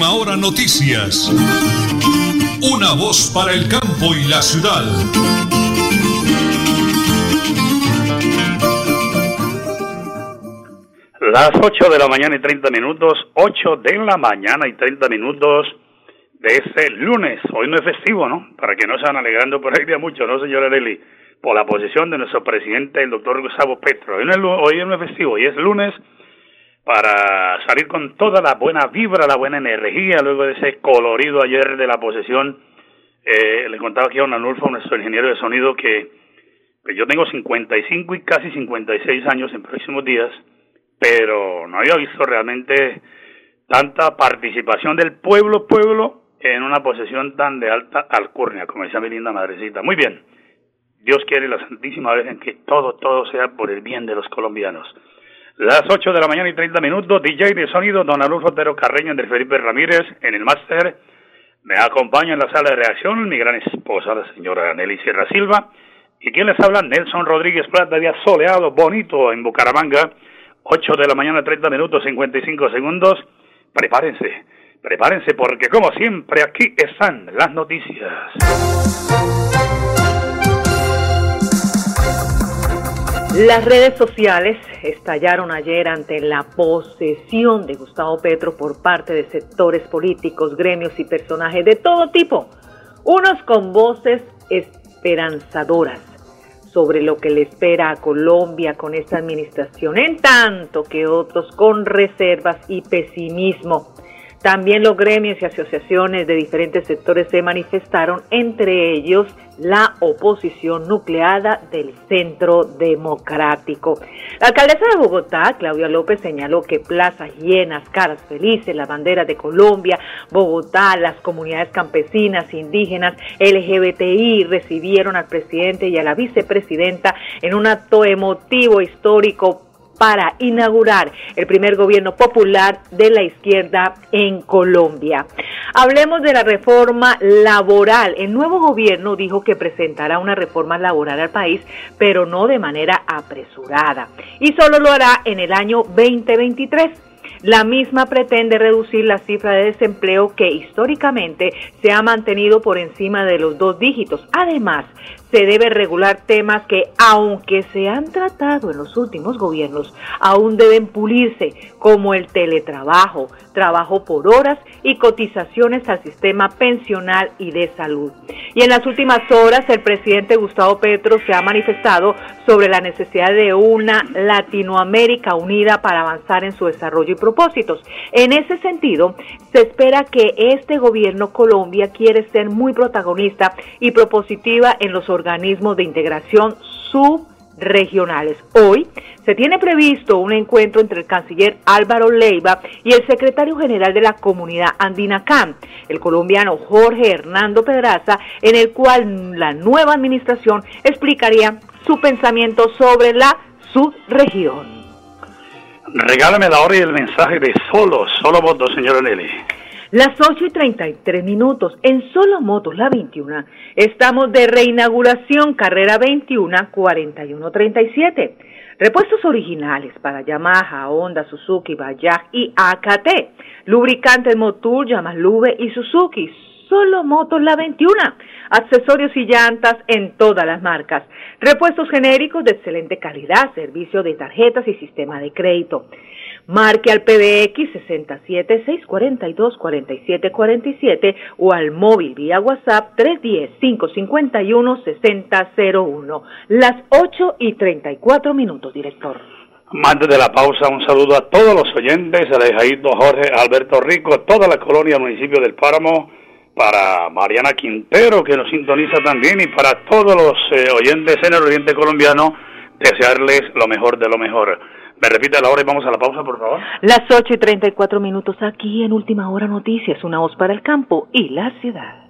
Última Hora Noticias. Una voz para el campo y la ciudad. Las 8 de la mañana y 30 minutos, 8 de la mañana y 30 minutos de ese lunes. Hoy no es festivo, ¿no? Para que no se van alegrando por ahí de mucho, ¿no, señora Areli? Por la posición de nuestro presidente, el doctor Gustavo Petro. Hoy no, es, hoy no es festivo, hoy es lunes para salir con toda la buena vibra, la buena energía, luego de ese colorido ayer de la posesión. Eh, le contaba aquí a don Anulfo, nuestro ingeniero de sonido, que, que yo tengo 55 y casi 56 años en próximos días pero no había visto realmente tanta participación del pueblo, pueblo, en una posesión tan de alta alcurnia, como decía mi linda madrecita. Muy bien, Dios quiere la Santísima Virgen que todo, todo sea por el bien de los colombianos. Las 8 de la mañana y 30 minutos, DJ de sonido, don Alonso Otero Carreño, de Felipe Ramírez, en el máster. Me acompaña en la sala de reacción mi gran esposa, la señora Nelly Sierra Silva. Y quien les habla, Nelson Rodríguez Plata, día soleado, bonito en Bucaramanga 8 de la mañana, 30 minutos, 55 segundos. Prepárense, prepárense porque como siempre aquí están las noticias. Las redes sociales estallaron ayer ante la posesión de Gustavo Petro por parte de sectores políticos, gremios y personajes de todo tipo, unos con voces esperanzadoras, sobre lo que le espera a Colombia con esta administración, en tanto que otros con reservas y pesimismo. También los gremios y asociaciones de diferentes sectores se manifestaron, entre ellos la oposición nucleada del Centro Democrático. La alcaldesa de Bogotá, Claudia López, señaló que plazas llenas, caras felices, la bandera de Colombia, Bogotá, las comunidades campesinas, indígenas, LGBTI recibieron al presidente y a la vicepresidenta en un acto emotivo histórico para inaugurar el primer gobierno popular de la izquierda en Colombia. Hablemos de la reforma laboral. El nuevo gobierno dijo que presentará una reforma laboral al país, pero no de manera apresurada. Y solo lo hará en el año 2023. La misma pretende reducir la cifra de desempleo que históricamente se ha mantenido por encima de los dos dígitos. Además, se debe regular temas que, aunque se han tratado en los últimos gobiernos, aún deben pulirse, como el teletrabajo, trabajo por horas y cotizaciones al sistema pensional y de salud. Y en las últimas horas, el presidente Gustavo Petro se ha manifestado sobre la necesidad de una Latinoamérica unida para avanzar en su desarrollo y propósitos. En ese sentido, se espera que este gobierno Colombia quiere ser muy protagonista y propositiva en los organismos de integración subregionales. Hoy se tiene previsto un encuentro entre el canciller Álvaro Leiva y el secretario general de la comunidad andina CAM, el colombiano Jorge Hernando Pedraza, en el cual la nueva administración explicaría su pensamiento sobre la subregión. Regálame la hora y el mensaje de solo, solo votos, señora Nelly. Las 8 y 33 minutos en Solo Motos, la 21. Estamos de reinauguración, carrera 21, 4137. Repuestos originales para Yamaha, Honda, Suzuki, Bajaj y AKT. Lubricantes Motul, Lube y Suzuki. Solo Motos La 21. Accesorios y llantas en todas las marcas. Repuestos genéricos de excelente calidad, servicio de tarjetas y sistema de crédito. Marque al PBX 67-642-4747 o al móvil vía WhatsApp 310-551-6001. Las 8 y 34 minutos, director. Antes de la pausa, un saludo a todos los oyentes, a Alejandro Jorge Alberto Rico, toda la colonia municipio del Páramo, para Mariana Quintero, que nos sintoniza también, y para todos los eh, oyentes en el Oriente Colombiano, desearles lo mejor de lo mejor. Me repite la hora y vamos a la pausa, por favor. Las 8 y 34 minutos aquí en Última Hora Noticias, una voz para el campo y la ciudad.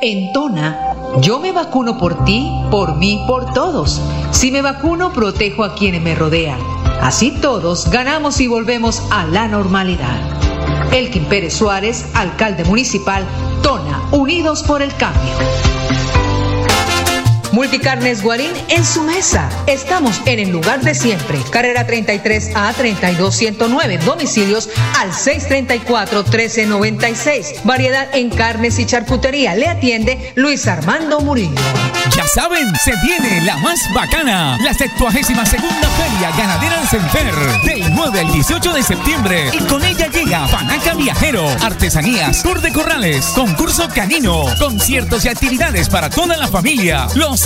En Tona, yo me vacuno por ti, por mí, por todos. Si me vacuno, protejo a quienes me rodean. Así todos ganamos y volvemos a la normalidad. Elkin Pérez Suárez, alcalde municipal, Tona, Unidos por el Cambio. Multicarnes Guarín en su mesa. Estamos en el lugar de siempre. Carrera 33 a 32109. Domicilios al 634 1396. Variedad en carnes y charcutería. Le atiende Luis Armando Murillo. Ya saben, se viene la más bacana, la 72 segunda Feria Ganadera de Senfer, del 9 al 18 de septiembre. Y con ella llega Panaca Viajero, artesanías, tour de corrales, concurso canino, conciertos y actividades para toda la familia. Los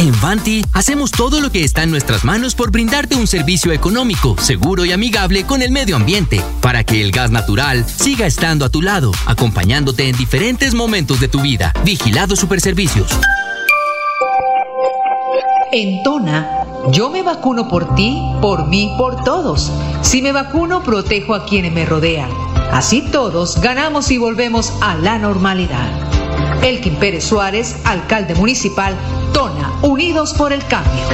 En Vanti hacemos todo lo que está en nuestras manos por brindarte un servicio económico, seguro y amigable con el medio ambiente, para que el gas natural siga estando a tu lado, acompañándote en diferentes momentos de tu vida. Vigilado Superservicios. En Tona, yo me vacuno por ti, por mí, por todos. Si me vacuno, protejo a quienes me rodean. Así todos ganamos y volvemos a la normalidad. Elkin Pérez Suárez, alcalde municipal, Tona, Unidos por el Cambio.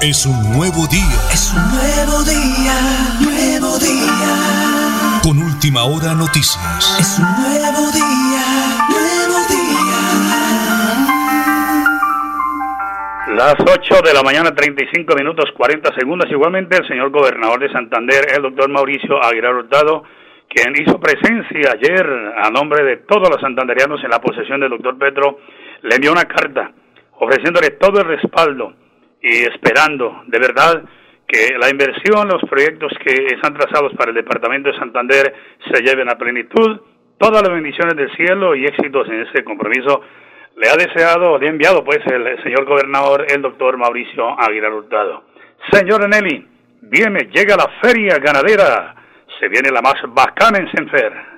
Es un nuevo día. Es un nuevo día, nuevo día. Con última hora noticias. Es un nuevo día, Las 8 de la mañana, 35 minutos 40 segundos. Igualmente, el señor gobernador de Santander, el doctor Mauricio Aguilar Hurtado, quien hizo presencia ayer a nombre de todos los santanderianos en la posesión del doctor Petro, le envió una carta ofreciéndole todo el respaldo y esperando de verdad que la inversión, los proyectos que están trazados para el departamento de Santander se lleven a plenitud. Todas las bendiciones del cielo y éxitos en ese compromiso le ha deseado, le ha enviado pues el señor gobernador, el doctor Mauricio Aguilar Hurtado. Señor Eneli, viene, llega la feria ganadera se viene la más bacana en Senfer.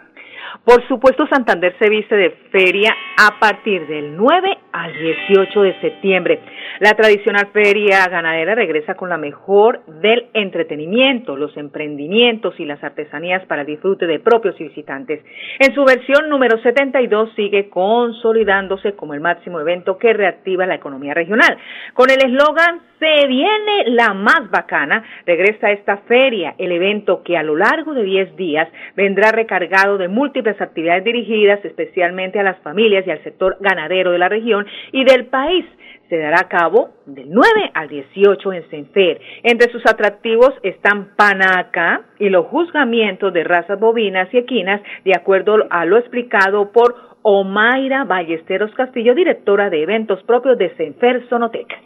Por supuesto, Santander se viste de feria a partir del 9 al 18 de septiembre. La tradicional feria ganadera regresa con la mejor del entretenimiento, los emprendimientos y las artesanías para disfrute de propios y visitantes. En su versión número 72 sigue consolidándose como el máximo evento que reactiva la economía regional. Con el eslogan Se viene la más bacana, regresa esta feria, el evento que a lo largo de 10 días vendrá recargado de múltiples actividades dirigidas especialmente a las familias y al sector ganadero de la región y del país. Se dará a cabo del 9 al 18 en Senfer. Entre sus atractivos están Panaca y los juzgamientos de razas bovinas y equinas, de acuerdo a lo explicado por Omaira Ballesteros Castillo, directora de eventos propios de Senfer Sonoteca.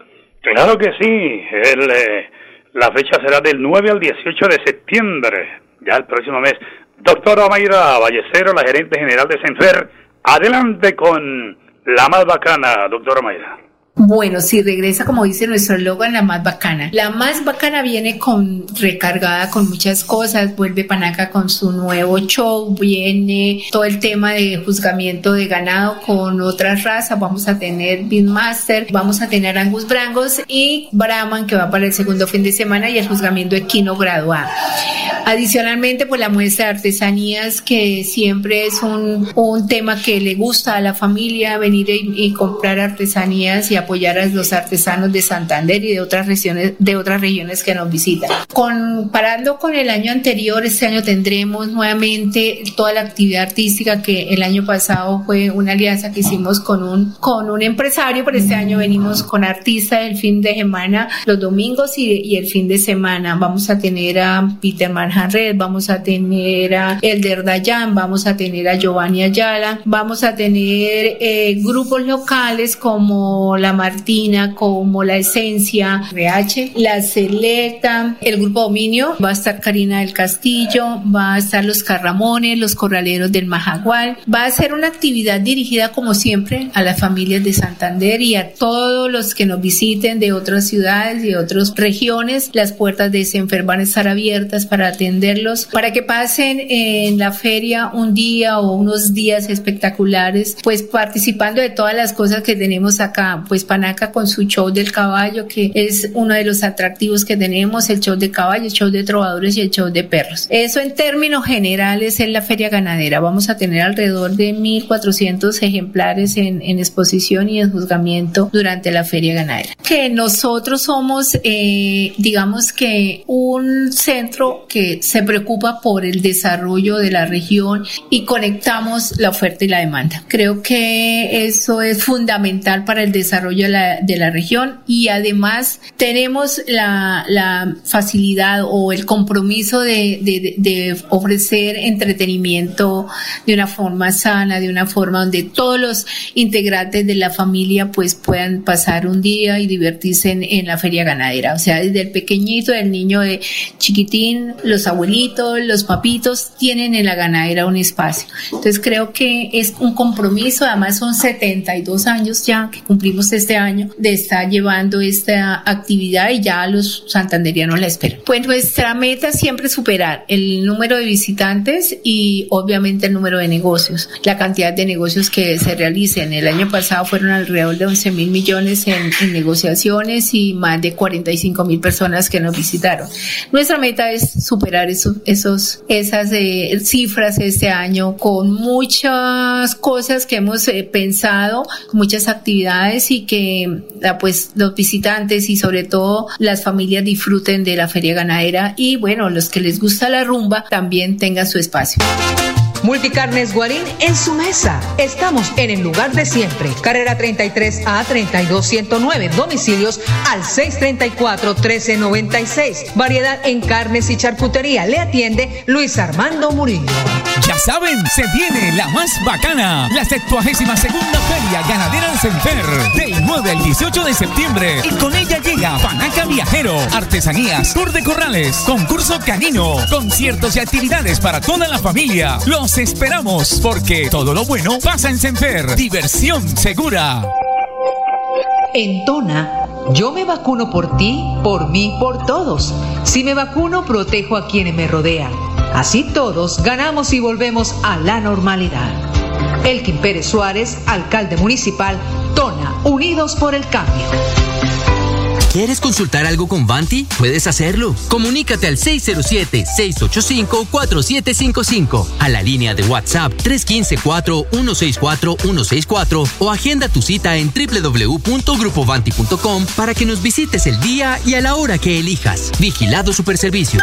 Claro que sí, eh, la fecha será del 9 al 18 de septiembre, ya el próximo mes. Doctora Mayra Ballestero, la gerente general de Senfer, adelante con la más bacana, doctora Mayra. Bueno, si regresa, como dice nuestro eslogan, la más bacana. La más bacana viene con recargada con muchas cosas. Vuelve Panaca con su nuevo show. Viene todo el tema de juzgamiento de ganado con otras razas. Vamos a tener Beatmaster, vamos a tener Angus Brangos y Brahman que va para el segundo fin de semana y el juzgamiento equino graduado. Adicionalmente, pues la muestra de artesanías que siempre es un, un tema que le gusta a la familia venir y, y comprar artesanías y apoyar a los artesanos de Santander y de otras regiones, de otras regiones que nos visitan. Comparando con el año anterior, este año tendremos nuevamente toda la actividad artística que el año pasado fue una alianza que hicimos con un, con un empresario, pero este año venimos con artistas el fin de semana, los domingos y, y el fin de semana. Vamos a tener a Peter Vamos a tener a Elder Dayan, vamos a tener a Giovanni Ayala, vamos a tener eh, grupos locales como la Martina, como La Esencia, RH, La Selecta, el Grupo Dominio, va a estar Karina del Castillo, va a estar los Carramones, los Corraleros del Majagual. Va a ser una actividad dirigida, como siempre, a las familias de Santander y a todos los que nos visiten de otras ciudades y otras regiones. Las puertas de Senfer van a estar abiertas para atender atenderlos para que pasen en la feria un día o unos días espectaculares, pues participando de todas las cosas que tenemos acá, pues Panaca con su show del caballo, que es uno de los atractivos que tenemos, el show de caballo, el show de trovadores y el show de perros. Eso en términos generales es la feria ganadera. Vamos a tener alrededor de 1.400 ejemplares en, en exposición y en juzgamiento durante la feria ganadera. Que nosotros somos, eh, digamos que un centro que se preocupa por el desarrollo de la región y conectamos la oferta y la demanda. Creo que eso es fundamental para el desarrollo de la, de la región y además tenemos la, la facilidad o el compromiso de, de, de ofrecer entretenimiento de una forma sana, de una forma donde todos los integrantes de la familia pues puedan pasar un día y divertirse en, en la feria ganadera. O sea, desde el pequeñito, el niño de chiquitín, los abuelitos, los papitos tienen en la ganadera un espacio. Entonces creo que es un compromiso, además son 72 años ya que cumplimos este año de estar llevando esta actividad y ya los santanderianos la esperan. Pues nuestra meta es siempre superar el número de visitantes y obviamente el número de negocios, la cantidad de negocios que se realicen. El año pasado fueron alrededor de 11 mil millones en, en negociaciones y más de 45 mil personas que nos visitaron. Nuestra meta es superar eso, esos, esas eh, cifras este año con muchas cosas que hemos eh, pensado, muchas actividades y que pues los visitantes y sobre todo las familias disfruten de la feria ganadera y bueno, los que les gusta la rumba también tengan su espacio. Multicarnes Guarín en su mesa. Estamos en el lugar de siempre. Carrera 33 a 32109. Domicilios al 634 1396. Variedad en carnes y charcutería. Le atiende Luis Armando Murillo. Ya saben, se viene la más bacana, la 72 segunda Feria Ganadera del Senfer, del 9 al 18 de septiembre. Y con ella llega Panaca Viajero, artesanías, tour de corrales, concurso canino, conciertos y actividades para toda la familia. Los esperamos, porque todo lo bueno pasa en Senfer. Diversión segura. En Tona, yo me vacuno por ti, por mí, por todos. Si me vacuno, protejo a quienes me rodean. Así todos ganamos y volvemos a la normalidad. Elkin Pérez Suárez, alcalde municipal, Tona, Unidos por el Cambio. ¿Quieres consultar algo con Vanti? Puedes hacerlo. Comunícate al 607-685-4755, a la línea de WhatsApp 315-4164-164 o agenda tu cita en www.grupovanti.com para que nos visites el día y a la hora que elijas. Vigilado Superservicios.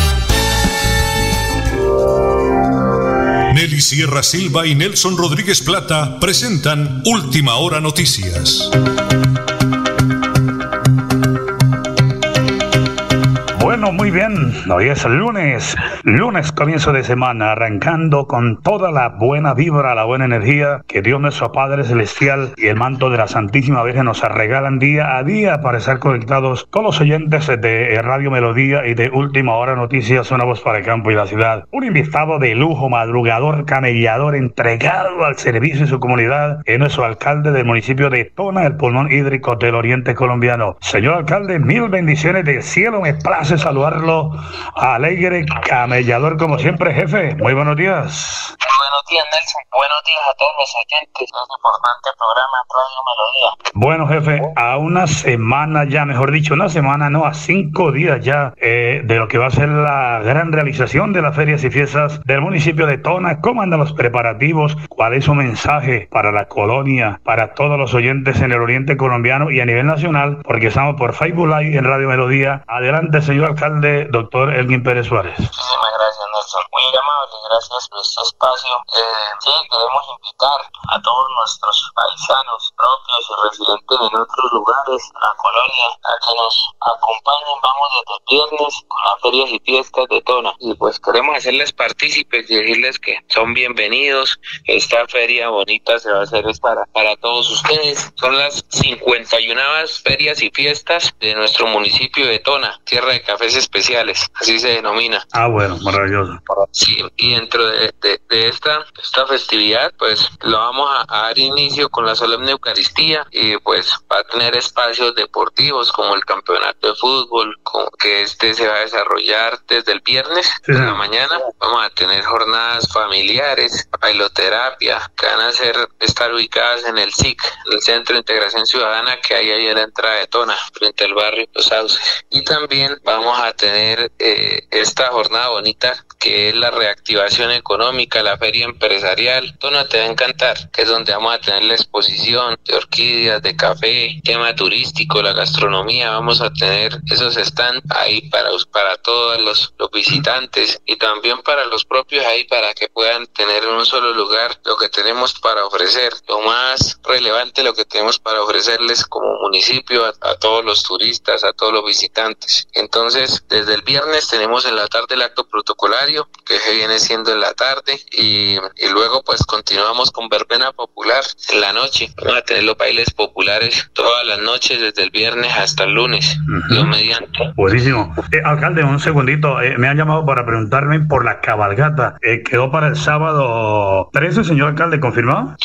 Nelly Sierra Silva y Nelson Rodríguez Plata presentan Última Hora Noticias. Muy bien. Hoy es lunes. Lunes, comienzo de semana, arrancando con toda la buena vibra, la buena energía que Dios nuestro Padre Celestial y el manto de la Santísima Virgen nos regalan día a día para estar conectados todos los oyentes de Radio Melodía y de Última Hora Noticias, una voz para el campo y la ciudad. Un invitado de lujo, madrugador, camellador, entregado al servicio de su comunidad, es nuestro alcalde del municipio de Tona, el pulmón hídrico del oriente colombiano. Señor alcalde, mil bendiciones del cielo, me place saludarlo. Alegre, camellador como siempre, jefe. Muy buenos días. Buenos días, Nelson. Buenos días a todos los oyentes de este importante programa Radio Melodía. Bueno, jefe, a una semana ya, mejor dicho, una semana, no, a cinco días ya eh, de lo que va a ser la gran realización de las ferias y fiestas del municipio de Tona. ¿Cómo andan los preparativos? ¿Cuál es su mensaje para la colonia, para todos los oyentes en el oriente colombiano y a nivel nacional? Porque estamos por Facebook Live en Radio Melodía. Adelante, señor alcalde, doctor Elgin Pérez Suárez. Muchísimas gracias, Nelson. Muy amable, gracias por este espacio eh, sí, queremos invitar a todos nuestros paisanos propios y residentes en otros lugares, a colonia, a que nos acompañen. Vamos desde viernes con las ferias y fiestas de Tona. Y pues queremos hacerles partícipes y decirles que son bienvenidos. Esta feria bonita se va a hacer es para, para todos ustedes. Son las 51 ferias y fiestas de nuestro municipio de Tona, Tierra de Cafés Especiales, así se denomina. Ah, bueno, maravilloso. Sí, y dentro de, de, de esta, esta festividad, pues lo vamos a, a, dar inicio con la solemne Eucaristía y pues va a tener espacios deportivos como el campeonato de fútbol, que este se va a desarrollar desde el viernes sí, la mañana. Vamos a tener jornadas familiares, bailoterapia, que van a ser, estar ubicadas en el SIC, el Centro de Integración Ciudadana que hay ahí en la entrada de Tona, frente al barrio Los Sauces. Y también vamos a tener eh, esta jornada bonita que es la reactivación económica, la feria empresarial. Tona te va a encantar, que es donde vamos a tener la exposición de orquídeas, de café, tema turístico, la gastronomía. Vamos a tener esos stands ahí para, para todos los, los visitantes y también para los propios ahí para que puedan tener en un solo lugar lo que tenemos para ofrecer. Lo más relevante, lo que tenemos para ofrecerles como municipio a, a todos los turistas, a todos los visitantes. Entonces, desde el viernes tenemos en la tarde el acto protocolario que viene siendo en la tarde y, y, luego pues continuamos con verbena popular en la noche. Vamos a tener los bailes populares todas las noches desde el viernes hasta el lunes, uh -huh. mediante. Buenísimo. Eh, alcalde, un segundito, eh, me han llamado para preguntarme por la cabalgata. Eh, ¿Quedó para el sábado 13, señor alcalde, confirmado?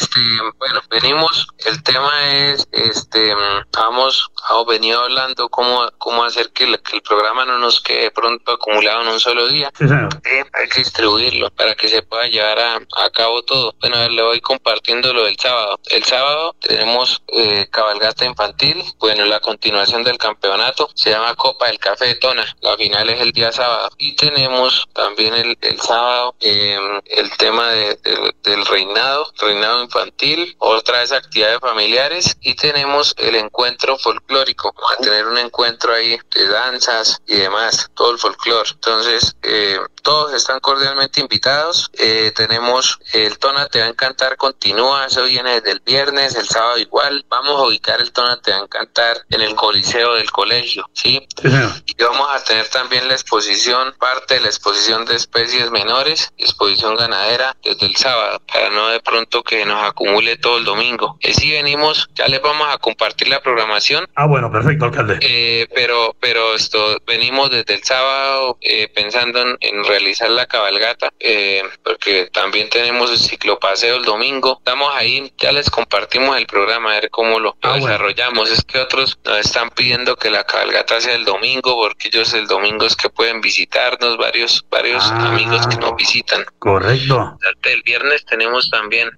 este bueno venimos el tema es este vamos hemos venido hablando cómo cómo hacer que el, que el, programa no nos quede pronto acumulado en un solo día sí, eh, hay que distribuirlo para que se pueda llevar a, a cabo todo. Bueno a ver, le voy compartiendo lo del sábado. El sábado tenemos eh, cabalgata infantil bueno la continuación del campeonato. Se llama Copa del Café de Tona. La final es el día sábado. Y tenemos también el, el sábado eh, el tema de, de, del reinado reinado infantil, otra vez actividades familiares y tenemos el encuentro folclórico. A tener un encuentro ahí de danzas y demás, todo el folclore. Entonces, eh, todos están cordialmente invitados. Eh, tenemos el Tona Te va a Encantar, continúa, eso viene desde el viernes, el sábado igual. Vamos a ubicar el Tona Te va a Encantar en el coliseo del colegio, ¿sí? sí y vamos a tener también la exposición, parte de la exposición de especies menores, exposición ganadera desde el sábado, para no de pronto que nos acumule todo el domingo. Eh, sí venimos, ya les vamos a compartir la programación. Ah, bueno, perfecto, alcalde. Eh, pero, pero esto, venimos desde el sábado eh, pensando en, en, realizar la cabalgata, eh, porque también tenemos el ciclopaseo el domingo. Estamos ahí, ya les compartimos el programa, a ver cómo lo, ah, desarrollamos. Bueno. Es que otros nos están pidiendo que la cabalgata sea el domingo, porque ellos el domingo es que pueden visitarnos, varios, varios ah, amigos que nos visitan. Correcto. El viernes tenemos también,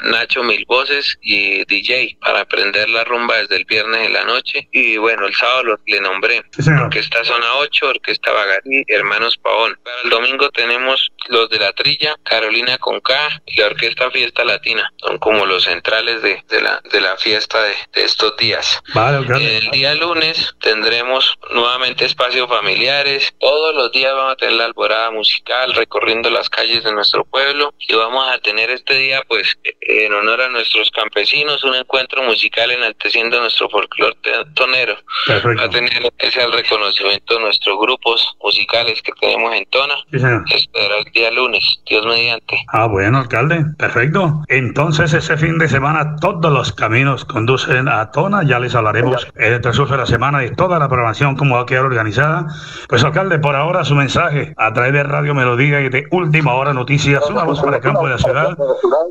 Nacho Mil Voces y DJ para aprender la rumba desde el viernes en la noche. Y bueno, el sábado lo, le nombré. Sí, Orquesta Zona 8, Orquesta Bagarí, Hermanos Pavón. Para el domingo tenemos los de la Trilla, Carolina con K y la Orquesta Fiesta Latina. Son como los centrales de, de la, de la fiesta de, de estos días. Vale. El día lunes tendremos nuevamente espacios familiares. Todos los días vamos a tener la alborada musical recorriendo las calles de nuestro pueblo y vamos a tener este día pues en honor a nuestros campesinos un encuentro musical enalteciendo nuestro folclore tonero. Perfecto. Va a tener ese reconocimiento de nuestros grupos musicales que tenemos en Tona. Sí, el día lunes, Dios mediante. Ah, bueno, alcalde. Perfecto. Entonces ese fin de semana todos los caminos conducen a Tona. Ya les hablaremos en el transcurso de la semana de toda la programación, cómo va a quedar organizada. Pues alcalde, por ahora su mensaje a través de Radio Melodía y de Última Hora Noticias, una voz para el campo de la ciudad,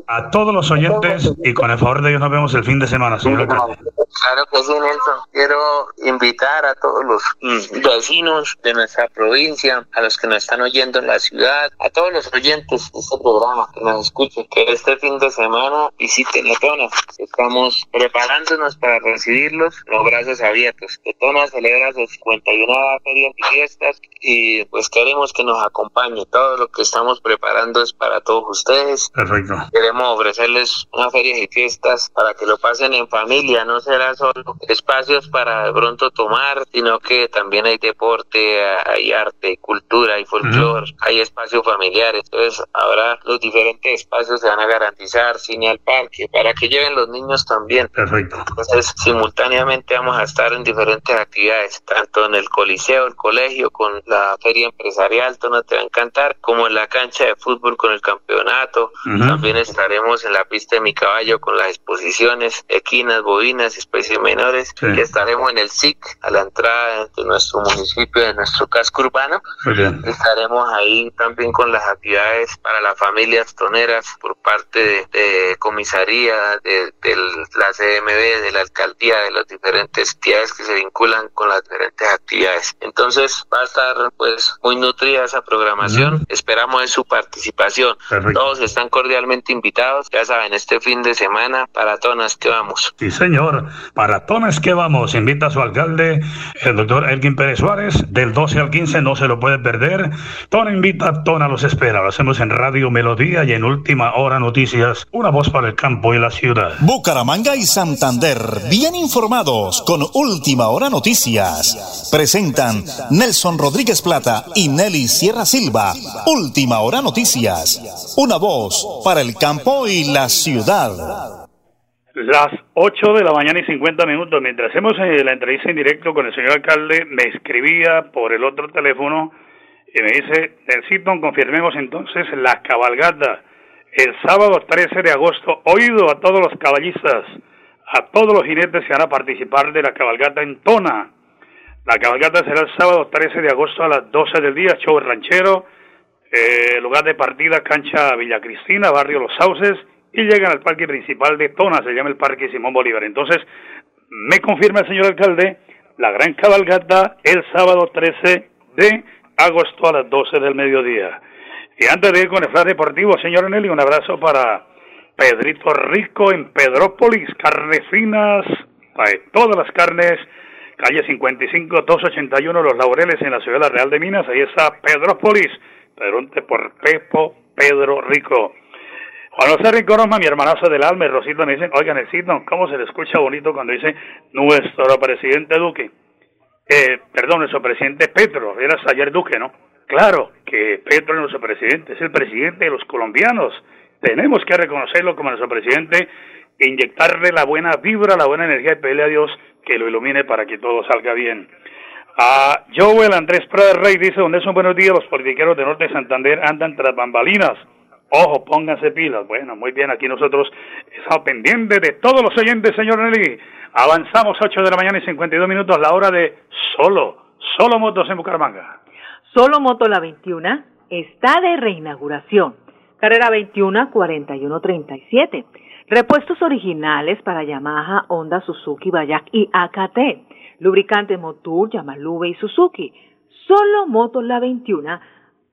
a todos los oyentes y con el favor de Dios nos vemos el fin de semana, señor alcalde. Claro que sí, Nelson. Quiero invitar a todos los vecinos de nuestra provincia, a los que nos están oyendo en la ciudad, a todos los oyentes de este programa que nos escuchen, que este fin de semana visiten la Tona. Estamos preparándonos para recibirlos, los brazos abiertos. Que Tona celebra sus 51 ferias y fiestas y pues queremos que nos acompañe. Todo lo que estamos preparando es para todos ustedes. Perfecto. Queremos ofrecerles una feria y fiestas para que lo pasen en familia, no se será solo espacios para de pronto tomar, sino que también hay deporte, hay arte, cultura, hay folclore, hay espacios familiares. Entonces, ahora los diferentes espacios se van a garantizar, cine al parque, para que lleven los niños también. Perfecto. Entonces, simultáneamente vamos a estar en diferentes actividades, tanto en el coliseo, el colegio, con la feria empresarial, todo te va a encantar, como en la cancha de fútbol con el campeonato. También estaremos en la pista de mi caballo con las exposiciones, equinas, bovinas, especies menores. Y estaremos en el SIC, a la entrada de nuestro municipio, de nuestro casco urbano. Estaremos ahí también con las actividades para las familias toneras por parte de, comisaría, de, la CMB, de la alcaldía, de las diferentes entidades que se vinculan con las diferentes actividades. Entonces va a estar pues muy nutrida esa programación. Esperamos de su participación. Todos están cordialmente invitados. Ya saben, este fin de semana, para tonas que vamos. Sí, señor. Para tonas que vamos. Invita a su alcalde, el doctor Elgin Pérez Suárez, del 12 al 15, no se lo puede perder. Tona invita, Tona los espera. Lo hacemos en Radio Melodía y en Última Hora Noticias. Una voz para el campo y la ciudad. Bucaramanga y Santander, bien informados con Última Hora Noticias. Presentan Nelson Rodríguez Plata y Nelly Sierra Silva. Última Hora Noticias. Una voz para el campo y la ciudad. Las 8 de la mañana y 50 minutos, mientras hacemos eh, la entrevista en directo con el señor alcalde, me escribía por el otro teléfono y me dice, necesito confirmemos entonces la cabalgata el sábado 13 de agosto, oído a todos los caballistas, a todos los jinetes que van a participar de la cabalgata en Tona. La cabalgata será el sábado 13 de agosto a las 12 del día, show ranchero, eh, lugar de partida, cancha Villa Cristina, barrio Los Sauces, y llegan al parque principal de Tona, se llama el Parque Simón Bolívar. Entonces, me confirma el señor alcalde, la gran cabalgata el sábado 13 de agosto a las 12 del mediodía. Y antes de ir con el flash deportivo, señor Nelly, un abrazo para Pedrito Rico en Pedrópolis, carnes finas, todas las carnes, calle 55, 281, Los Laureles en la ciudad de la Real de Minas, ahí está Pedrópolis, pregunte por Pepo Pedro Rico. Juan José Rincoroma, mi hermanazo del alma, y Rosito me dicen, oigan, Necesito, ¿cómo se le escucha bonito cuando dice nuestro presidente Duque? Eh, perdón, nuestro presidente Petro, era ayer Duque, ¿no? Claro que Petro es nuestro presidente, es el presidente de los colombianos. Tenemos que reconocerlo como nuestro presidente inyectarle la buena vibra, la buena energía y pedirle a Dios que lo ilumine para que todo salga bien. A Joel Andrés Prada Rey dice, donde son buenos días, los politiqueros de Norte de Santander andan tras bambalinas. Ojo, pónganse pilas. Bueno, muy bien, aquí nosotros estamos pendientes de todos los oyentes, señor Nelly. Avanzamos 8 de la mañana y 52 minutos, la hora de solo, solo motos en Bucaramanga. Solo Moto La 21 está de reinauguración. Carrera 21 4137. Repuestos originales para Yamaha, Honda, Suzuki, Bayak y AKT. Lubricantes Motul, Yamalube y Suzuki. Solo Motos La 21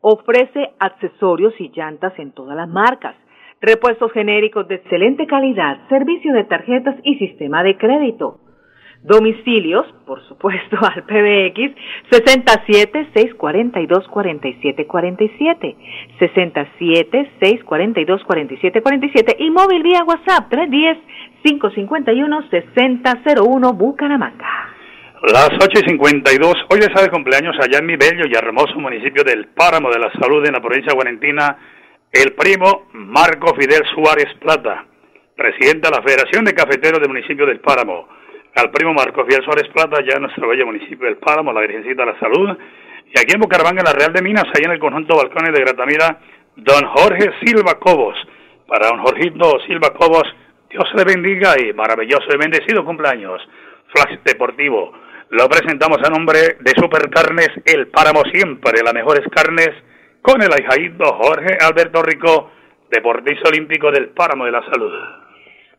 ofrece accesorios y llantas en todas las marcas. Repuestos genéricos de excelente calidad, servicio de tarjetas y sistema de crédito. Domicilios, por supuesto, al PBX 67 642 47 47, 67 642 47 47 y móvil vía WhatsApp 310 551 6001 Bucaramanga. Las 8 y 52, hoy está de cumpleaños allá en mi bello y hermoso municipio del Páramo de la Salud en la provincia Guarentina, el primo Marco Fidel Suárez Plata, presidente de la Federación de Cafeteros del municipio del Páramo al primo Marco Fiel Suárez Plata, ya en nuestro bello municipio del Páramo, la Virgencita de la Salud, y aquí en Bucaramanga, en la Real de Minas, ahí en el conjunto Balcones de Gratamira, don Jorge Silva Cobos. Para don Jorgito Silva Cobos, Dios le bendiga y maravilloso y bendecido cumpleaños. Flash Deportivo. Lo presentamos a nombre de Supercarnes El Páramo Siempre, las mejores carnes, con el ahijadito Jorge Alberto Rico, deportista olímpico del Páramo de la Salud.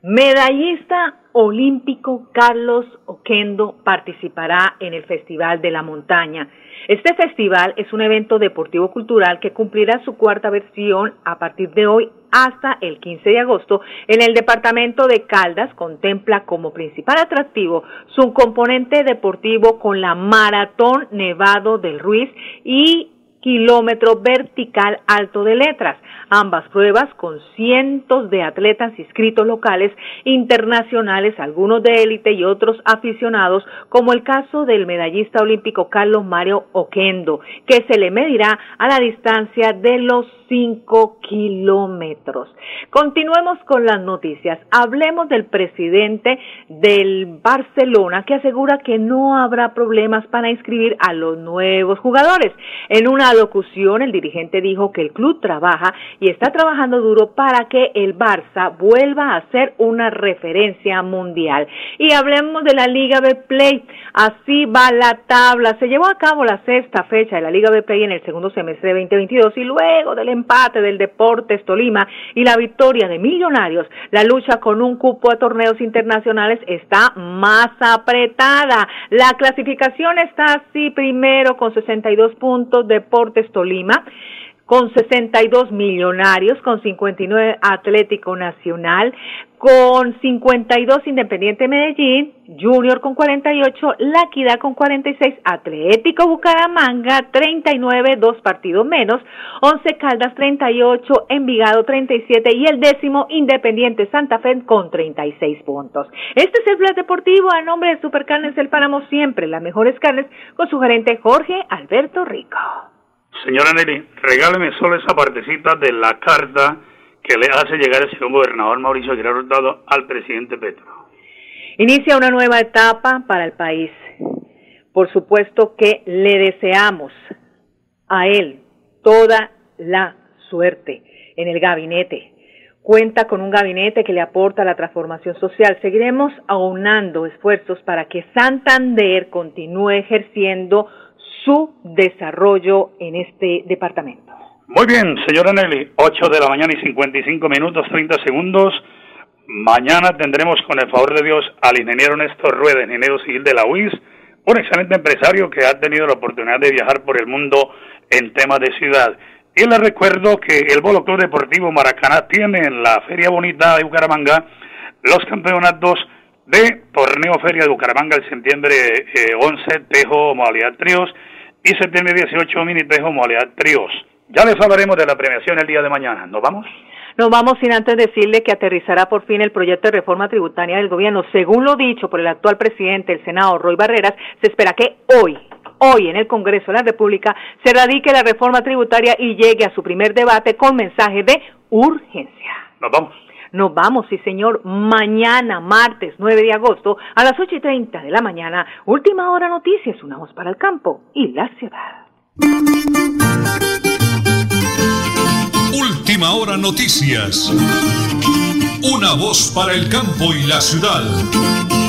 Medallista olímpico Carlos Oquendo participará en el Festival de la Montaña. Este festival es un evento deportivo cultural que cumplirá su cuarta versión a partir de hoy hasta el 15 de agosto en el departamento de Caldas. Contempla como principal atractivo su componente deportivo con la Maratón Nevado del Ruiz y kilómetro vertical alto de letras. Ambas pruebas con cientos de atletas inscritos locales, internacionales, algunos de élite y otros aficionados, como el caso del medallista olímpico Carlos Mario Oquendo, que se le medirá a la distancia de los 5 kilómetros. Continuemos con las noticias. Hablemos del presidente del Barcelona que asegura que no habrá problemas para inscribir a los nuevos jugadores. En una locución, el dirigente dijo que el club trabaja y está trabajando duro para que el Barça vuelva a ser una referencia mundial. Y hablemos de la Liga B Play. Así va la tabla. Se llevó a cabo la sexta fecha de la Liga B Play en el segundo semestre de 2022 y luego del empate del Deportes Tolima y la victoria de Millonarios, la lucha con un cupo a torneos internacionales está más apretada. La clasificación está así primero con 62 puntos Deportes Tolima con 62 millonarios, con 59 Atlético Nacional, con 52 Independiente Medellín, Junior con 48, La Equidad con 46, Atlético Bucaramanga 39, dos partidos menos, 11 Caldas 38, Envigado 37 y el décimo Independiente Santa Fe con 36 puntos. Este es el Plan Deportivo a nombre de Supercarnes El Páramo siempre, las mejores carnes con su gerente Jorge Alberto Rico. Señora Nelly, regáleme solo esa partecita de la carta que le hace llegar el señor gobernador Mauricio Aguilar Hurtado al presidente Petro. Inicia una nueva etapa para el país. Por supuesto que le deseamos a él toda la suerte en el gabinete. Cuenta con un gabinete que le aporta la transformación social. Seguiremos aunando esfuerzos para que Santander continúe ejerciendo su desarrollo en este departamento. Muy bien, señora Nelly, 8 de la mañana y 55 minutos 30 segundos. Mañana tendremos con el favor de Dios al ingeniero Néstor Rueda, ingeniero civil de la UIS, un excelente empresario que ha tenido la oportunidad de viajar por el mundo en temas de ciudad. Y les recuerdo que el Bolo Club Deportivo Maracaná tiene en la Feria Bonita de Bucaramanga los campeonatos de Torneo Feria de Bucaramanga el septiembre 11, eh, Tejo, modalidad tríos, y septiembre 18, Mini Tejo, modalidad tríos. Ya les hablaremos de la premiación el día de mañana. ¿Nos vamos? Nos vamos sin antes decirle que aterrizará por fin el proyecto de reforma tributaria del gobierno. Según lo dicho por el actual presidente del Senado, Roy Barreras, se espera que hoy, hoy en el Congreso de la República, se radique la reforma tributaria y llegue a su primer debate con mensaje de urgencia. Nos vamos. Nos vamos, sí señor, mañana, martes 9 de agosto, a las 8 y 30 de la mañana, última hora noticias, una voz para el campo y la ciudad. Última hora noticias. Una voz para el campo y la ciudad.